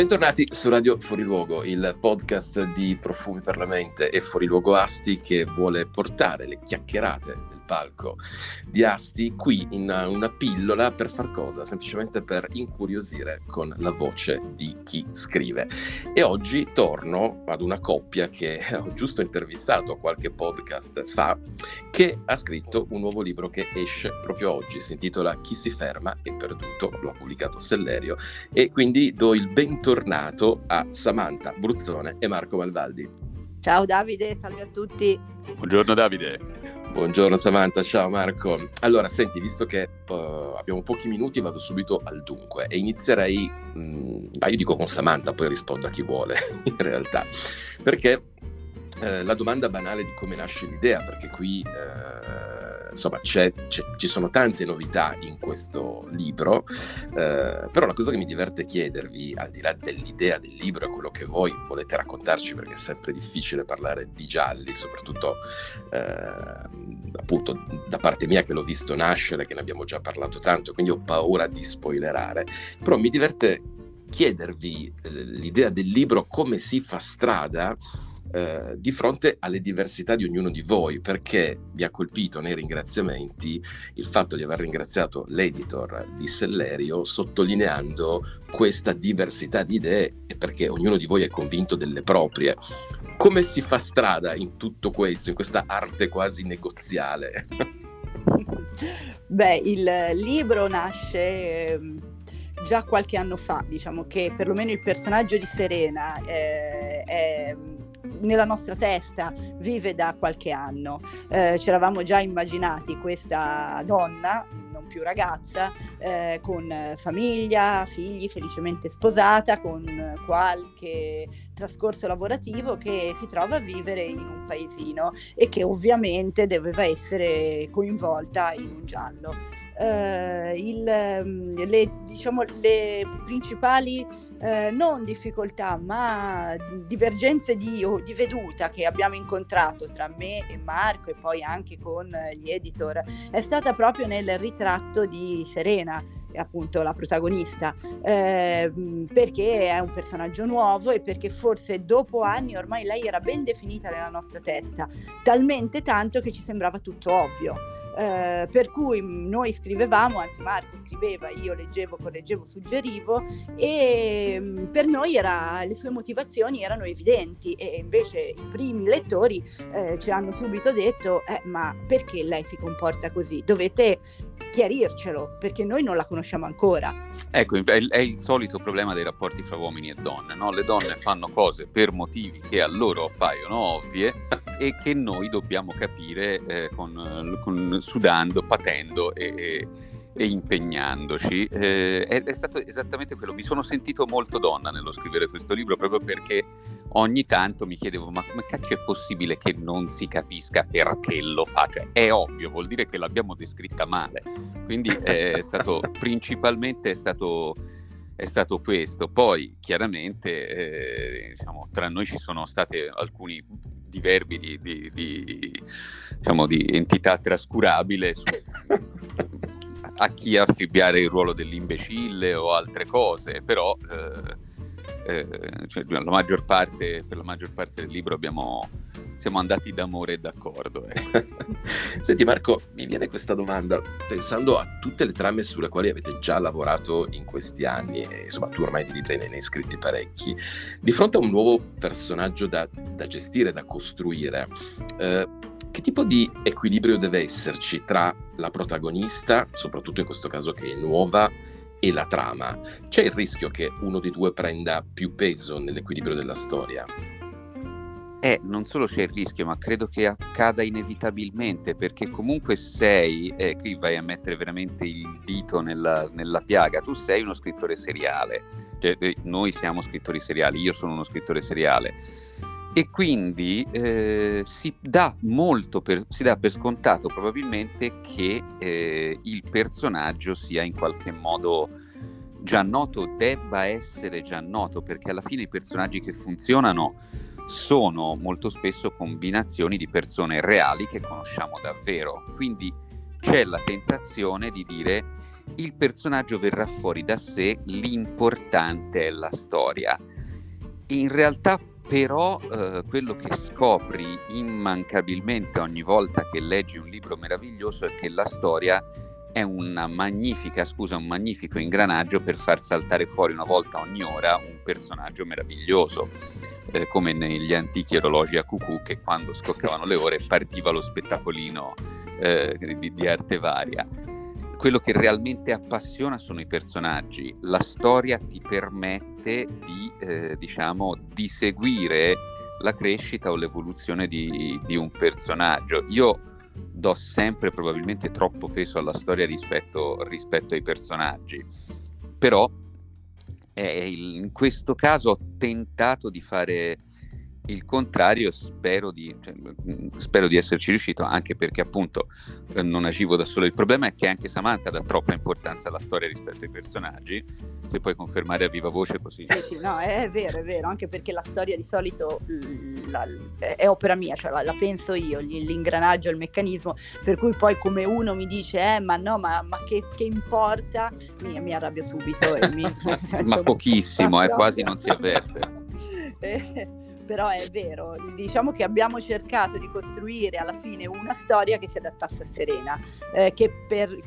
Bentornati su Radio Fuori Luogo, il podcast di Profumi per la Mente e Fuori Luogo Asti che vuole portare le chiacchierate del palco di Asti qui in una pillola per far cosa? Semplicemente per incuriosire con la voce di chi scrive. E oggi torno ad una coppia che ho giusto intervistato qualche podcast fa, che ha scritto un nuovo libro che esce proprio oggi, si intitola Chi si ferma è perduto, lo ha pubblicato Sellerio e quindi do il bentornato bentornato a Samantha Bruzzone e Marco Malvaldi. Ciao Davide, salve a tutti. Buongiorno Davide. Buongiorno Samantha, ciao Marco. Allora, senti, visto che uh, abbiamo pochi minuti, vado subito al dunque e inizierei, mh, mm, io dico con Samantha, poi rispondo a chi vuole, in realtà, perché eh, la domanda banale di come nasce l'idea, perché qui... Eh, insomma c'è, c'è, ci sono tante novità in questo libro, eh, però la cosa che mi diverte chiedervi, al di là dell'idea del libro e quello che voi volete raccontarci, perché è sempre difficile parlare di gialli, soprattutto eh, appunto da parte mia che l'ho visto nascere, che ne abbiamo già parlato tanto, quindi ho paura di spoilerare, però mi diverte chiedervi eh, l'idea del libro come si fa strada eh, di fronte alle diversità di ognuno di voi, perché vi ha colpito nei ringraziamenti il fatto di aver ringraziato l'editor di Sellerio sottolineando questa diversità di idee e perché ognuno di voi è convinto delle proprie. Come si fa strada in tutto questo, in questa arte quasi negoziale? Beh, il libro nasce ehm, già qualche anno fa, diciamo che perlomeno il personaggio di Serena eh, è nella nostra testa vive da qualche anno. Eh, ci eravamo già immaginati questa donna, non più ragazza, eh, con famiglia, figli, felicemente sposata, con qualche trascorso lavorativo che si trova a vivere in un paesino e che ovviamente doveva essere coinvolta in un giallo. Uh, il, le, diciamo, le principali eh, non difficoltà, ma divergenze di, di, veduta che abbiamo incontrato tra me e Marco e poi anche con gli editor è stata proprio nel ritratto di Serena appunto la protagonista eh, perché è un personaggio nuovo e perché forse dopo anni ormai lei era ben definita nella nostra testa talmente tanto che ci sembrava tutto ovvio eh, per cui noi scrivevamo, anzi Marco scriveva, io leggevo, correggevo, suggerivo e mm, per noi era, le sue motivazioni erano evidenti e invece i primi lettori eh, ci hanno subito detto eh, ma perché lei si comporta così? Dovete chiarircelo perché noi non la conosciamo ancora. Ecco, è il, è il solito problema dei rapporti fra uomini e donne, no? Le donne fanno cose per motivi che a loro appaiono ovvie e che noi dobbiamo capire eh, con, con, sudando, patendo e, e e impegnandoci. Eh, è, è, stato esattamente quello. Mi sono sentito molto donna nello scrivere questo libro proprio perché ogni tanto mi chiedevo: ma come cacchio è possibile che non si capisca perché lo fa? Cioè, è ovvio, vuol dire che l'abbiamo descritta male. Quindi è stato principalmente è stato è stato questo. Poi chiaramente eh, diciamo, tra noi ci sono stati alcuni diverbi di, di, di, diciamo, di entità trascurabile su, a chi affibbiare il ruolo dell'imbecille o altre cose, però eh, eh, cioè, la parte, per la maggior parte del libro abbiamo, siamo andati d'amore e d'accordo. Eh. Senti Marco, mi viene questa domanda, pensando a tutte le trame sulle quali avete già lavorato in questi anni, e insomma tu ormai di libri ne hai scritti parecchi, di fronte a un nuovo personaggio da, da gestire, da costruire, eh, che tipo di equilibrio deve esserci tra la protagonista, soprattutto in questo caso che è nuova, e la trama? C'è il rischio che uno dei due prenda più peso nell'equilibrio della storia? Eh, non solo c'è il rischio, ma credo che accada inevitabilmente, perché comunque sei, e eh, qui vai a mettere veramente il dito nella, nella piaga, tu sei uno scrittore seriale, cioè, noi siamo scrittori seriali, io sono uno scrittore seriale e quindi eh, si, dà molto per, si dà per scontato probabilmente che eh, il personaggio sia in qualche modo già noto, debba essere già noto, perché alla fine i personaggi che funzionano sono molto spesso combinazioni di persone reali che conosciamo davvero. Quindi c'è la tentazione di dire il personaggio verrà fuori da sé, l'importante è la storia. In realtà però eh, quello che scopri immancabilmente ogni volta che leggi un libro meraviglioso è che la storia è una magnifica, scusa, un magnifico ingranaggio per far saltare fuori una volta ogni ora un personaggio meraviglioso, eh, come negli antichi orologi a cucù che quando scoccavano le ore partiva lo spettacolino eh, di, di arte varia quello che realmente appassiona sono i personaggi. La storia ti permette di, eh, diciamo, di seguire la crescita o l'evoluzione di, di, un personaggio. Io do sempre probabilmente troppo peso alla storia rispetto, rispetto ai personaggi, però eh, in questo caso ho tentato di fare il contrario spero di, cioè, spero di, esserci riuscito anche perché appunto eh, non agivo da solo. Il problema è che anche Samantha dà troppa importanza alla storia rispetto ai personaggi. Se puoi confermare a viva voce così. Sì sì no è, vero è vero anche perché la storia di solito la, è opera mia cioè la, la, penso io l'ingranaggio il meccanismo per cui poi come uno mi dice eh ma no ma, ma che, che, importa? Mi, mi, arrabbio subito mi, ma pochissimo eh, quasi non si avverte. Eh, però è vero, diciamo che abbiamo cercato di costruire alla fine una storia che si adattasse a Serena, eh, che per,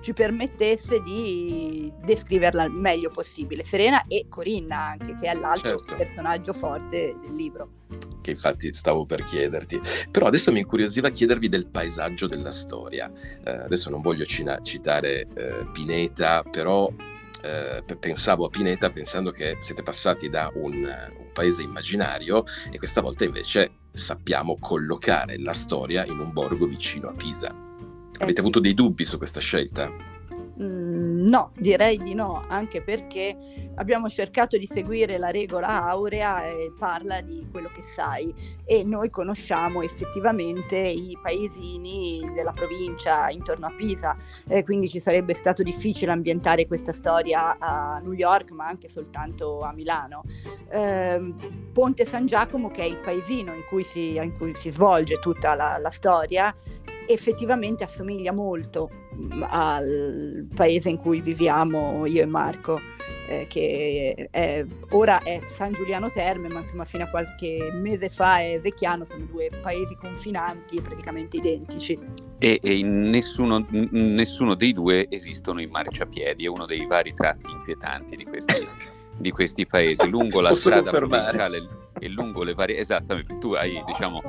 ci permettesse di descriverla il meglio possibile. Serena e Corinna anche, che è l'altro certo. personaggio forte del libro. Che infatti stavo per chiederti. Però adesso mi incuriosiva chiedervi del paesaggio della storia. Eh, adesso non voglio cina- citare eh, Pineta, però eh, pensavo a Pineta pensando che siete passati da un, un, paese immaginario e questa volta invece sappiamo collocare la storia in un borgo vicino a Pisa. Avete eh sì. avuto dei dubbi su questa scelta? Mm, no, direi di no, anche perché abbiamo cercato di seguire la regola aurea e parla di quello che sai e noi conosciamo effettivamente i paesini della provincia intorno a Pisa, eh, quindi ci sarebbe stato difficile ambientare questa storia a New York ma anche soltanto a Milano. Eh, Ponte San Giacomo, che è il paesino in cui si, in cui si svolge tutta la, la storia, effettivamente assomiglia molto mm, al paese in cui viviamo io e Marco, eh, che è, ora è San Giuliano Terme, ma insomma fino a qualche mese fa è Vecchiano, sono due paesi confinanti e praticamente identici. E, e in, nessuno, in nessuno, dei due esistono i marciapiedi, è uno dei vari tratti inquietanti di questi, di questi paesi. Lungo la strada provinciale e lungo le varie... Esattamente, tu hai, diciamo,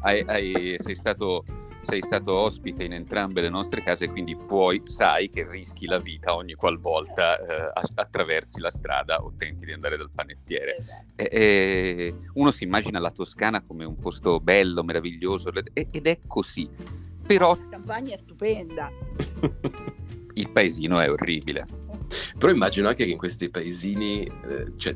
hai, hai, sei stato sei stato ospite in entrambe le nostre case, quindi puoi, sai che rischi la vita ogni qualvolta eh, attraversi la strada o tenti di andare dal panettiere. Esatto. E, e uno si immagina la Toscana come un posto bello, meraviglioso, ed è così. Però... La campagna è stupenda. Il paesino è orribile. Però immagino anche che in questi paesini, eh, cioè,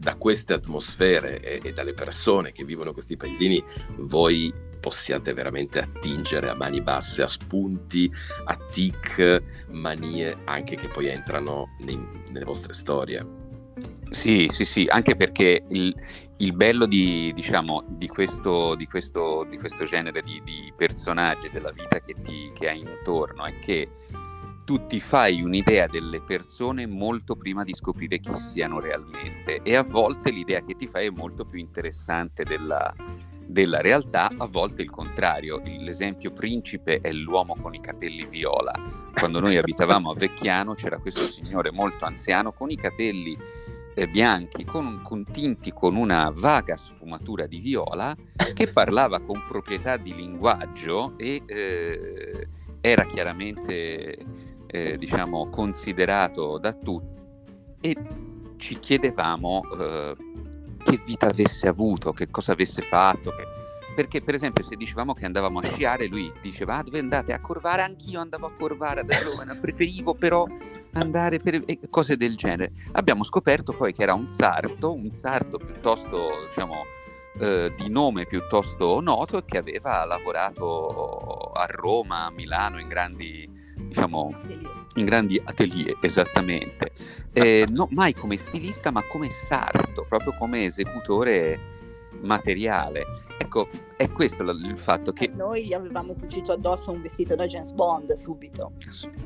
da queste atmosfere e, e dalle persone che vivono questi paesini, voi possiate veramente attingere a mani basse, a spunti, a tic, manie anche che poi entrano nei, nelle vostre storie. Sì, sì, sì, anche perché il, il bello di, diciamo, di, questo, di, questo, di questo genere di, di, personaggi, della vita che, ti, che hai intorno, è che tu ti fai un'idea delle persone molto prima di scoprire chi siano realmente e a volte l'idea che ti fai è molto più interessante della, della realtà, a volte il contrario. L'esempio principe è l'uomo con i capelli viola. Quando noi abitavamo a Vecchiano c'era questo signore molto anziano con i capelli eh, bianchi, con, con, tinti con una vaga sfumatura di viola, che parlava con proprietà di linguaggio e eh, era chiaramente eh, diciamo, considerato da tutti e ci chiedevamo eh, che vita avesse avuto, che cosa avesse fatto. Che... Perché, per esempio, se dicevamo che andavamo a sciare, lui diceva: Ah, dove andate a Corvara? Anch'io andavo a Corvara da giovane, preferivo però andare per cose del genere. Abbiamo scoperto poi che era un sarto, un sarto piuttosto, diciamo, eh, di nome piuttosto noto e che aveva lavorato a Roma, a Milano in grandi, diciamo, in grandi atelier, esattamente. Eh, no, mai come stilista, ma come sarto, proprio come esecutore materiale. Ecco, è questo il fatto che... Noi gli avevamo cucito addosso un vestito da James Bond subito.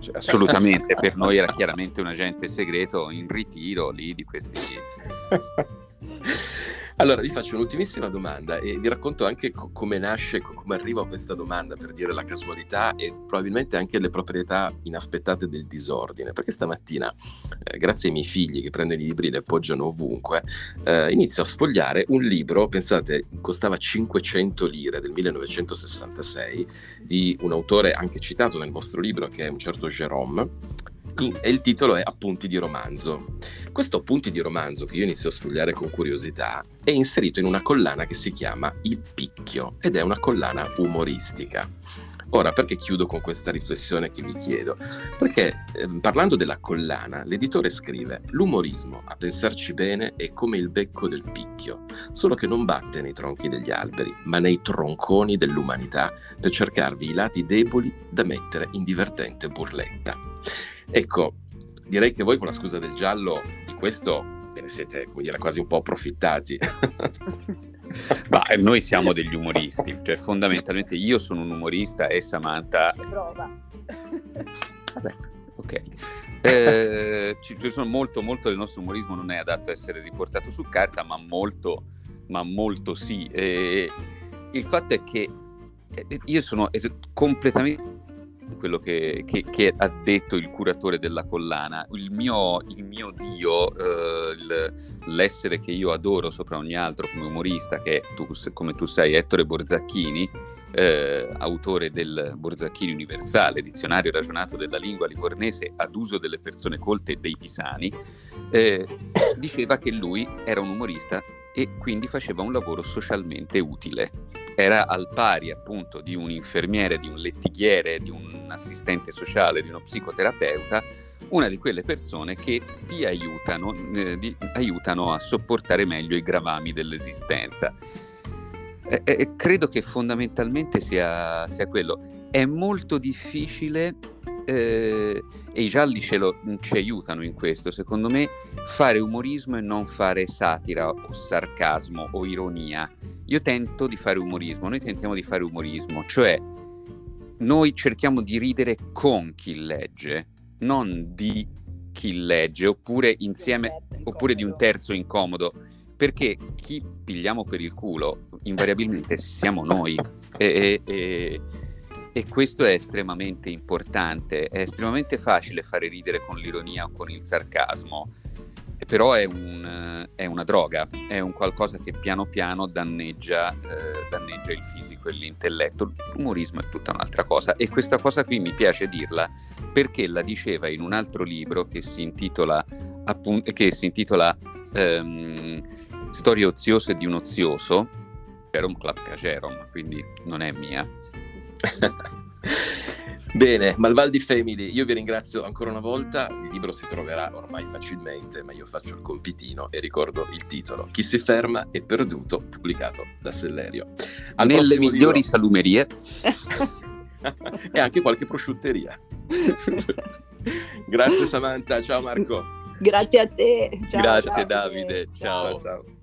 Cioè, assolutamente, per noi era chiaramente un agente segreto in ritiro lì di questi... Allora, vi faccio un'ultimissima domanda e vi racconto anche co- come nasce, co- come arrivo a questa domanda per dire la casualità e probabilmente anche le proprietà inaspettate del disordine. Perché stamattina, eh, grazie ai miei figli che prendono i libri e li appoggiano ovunque, eh, inizio a sfogliare un libro, pensate, costava 500 lire del 1966, di un autore anche citato nel vostro libro che è un certo E il titolo è Appunti di romanzo. Questo appunti di romanzo, che io inizio a sfogliare con curiosità, è inserito in una collana che si chiama Il Picchio ed è una collana umoristica. Ora, perché chiudo con questa riflessione che vi chiedo? Perché eh, parlando della collana, l'editore scrive: L'umorismo, a pensarci bene, è come il becco del picchio, solo che non batte nei tronchi degli alberi, ma nei tronconi dell'umanità per cercarvi i lati deboli da mettere in divertente burletta. Ecco, direi che voi con la scusa del giallo di questo ve ne siete, come dire, quasi un po' approfittati. Ma noi siamo degli umoristi, cioè fondamentalmente io sono un umorista e Samantha... Ci prova. Vabbè, ok. Eh, ci, ci sono molto, molto del nostro umorismo non è adatto a essere riportato su carta, ma molto, ma molto sì. E il fatto è che eh, io sono es- completamente quello che, che, che, ha detto il curatore della collana. Il mio, il mio dio, eh, l'essere che io adoro sopra ogni altro come umorista, che è, tu, come tu sai, Ettore Borzacchini, eh, autore del Borzacchini Universale, dizionario ragionato della lingua livornese ad uso delle persone colte e dei pisani, eh, diceva che lui era un umorista e quindi faceva un lavoro socialmente utile. Era al pari appunto di un infermiere, di un lettighiere, di un assistente sociale, di uno psicoterapeuta, una di quelle persone che ti aiutano, eh, di, aiutano a sopportare meglio i gravami dell'esistenza. E, e credo che fondamentalmente sia, sia quello. È molto difficile eh, e i gialli lo, ci aiutano in questo, secondo me, fare umorismo e non fare satira o sarcasmo o ironia. Io tento di fare umorismo, noi tentiamo di fare umorismo, cioè noi cerchiamo di ridere con chi legge, non di chi legge, oppure insieme, oppure di un terzo incomodo, perché chi pigliamo per il culo invariabilmente siamo noi. E, e, e questo è estremamente importante, è estremamente facile fare ridere con l'ironia o con il sarcasmo, però è, un, è una droga, è un qualcosa che piano piano danneggia, eh, danneggia il fisico e l'intelletto. L'umorismo è tutta un'altra cosa e questa cosa qui mi piace dirla perché la diceva in un altro libro che si intitola, appunto, che si intitola ehm, Storie oziose di un ozioso, Jerome Klapka Jerome, quindi non è mia Bene, Malvaldi Family, io vi ringrazio ancora una volta, il libro si troverà ormai facilmente, ma io faccio il compitino e ricordo il titolo, Chi si ferma è perduto, pubblicato da Sellerio. Al Nelle migliori libro... salumerie e anche qualche prosciutteria. Grazie Samantha, ciao Marco. Grazie a te. Ciao, Grazie ciao. Davide, ciao. ciao. ciao.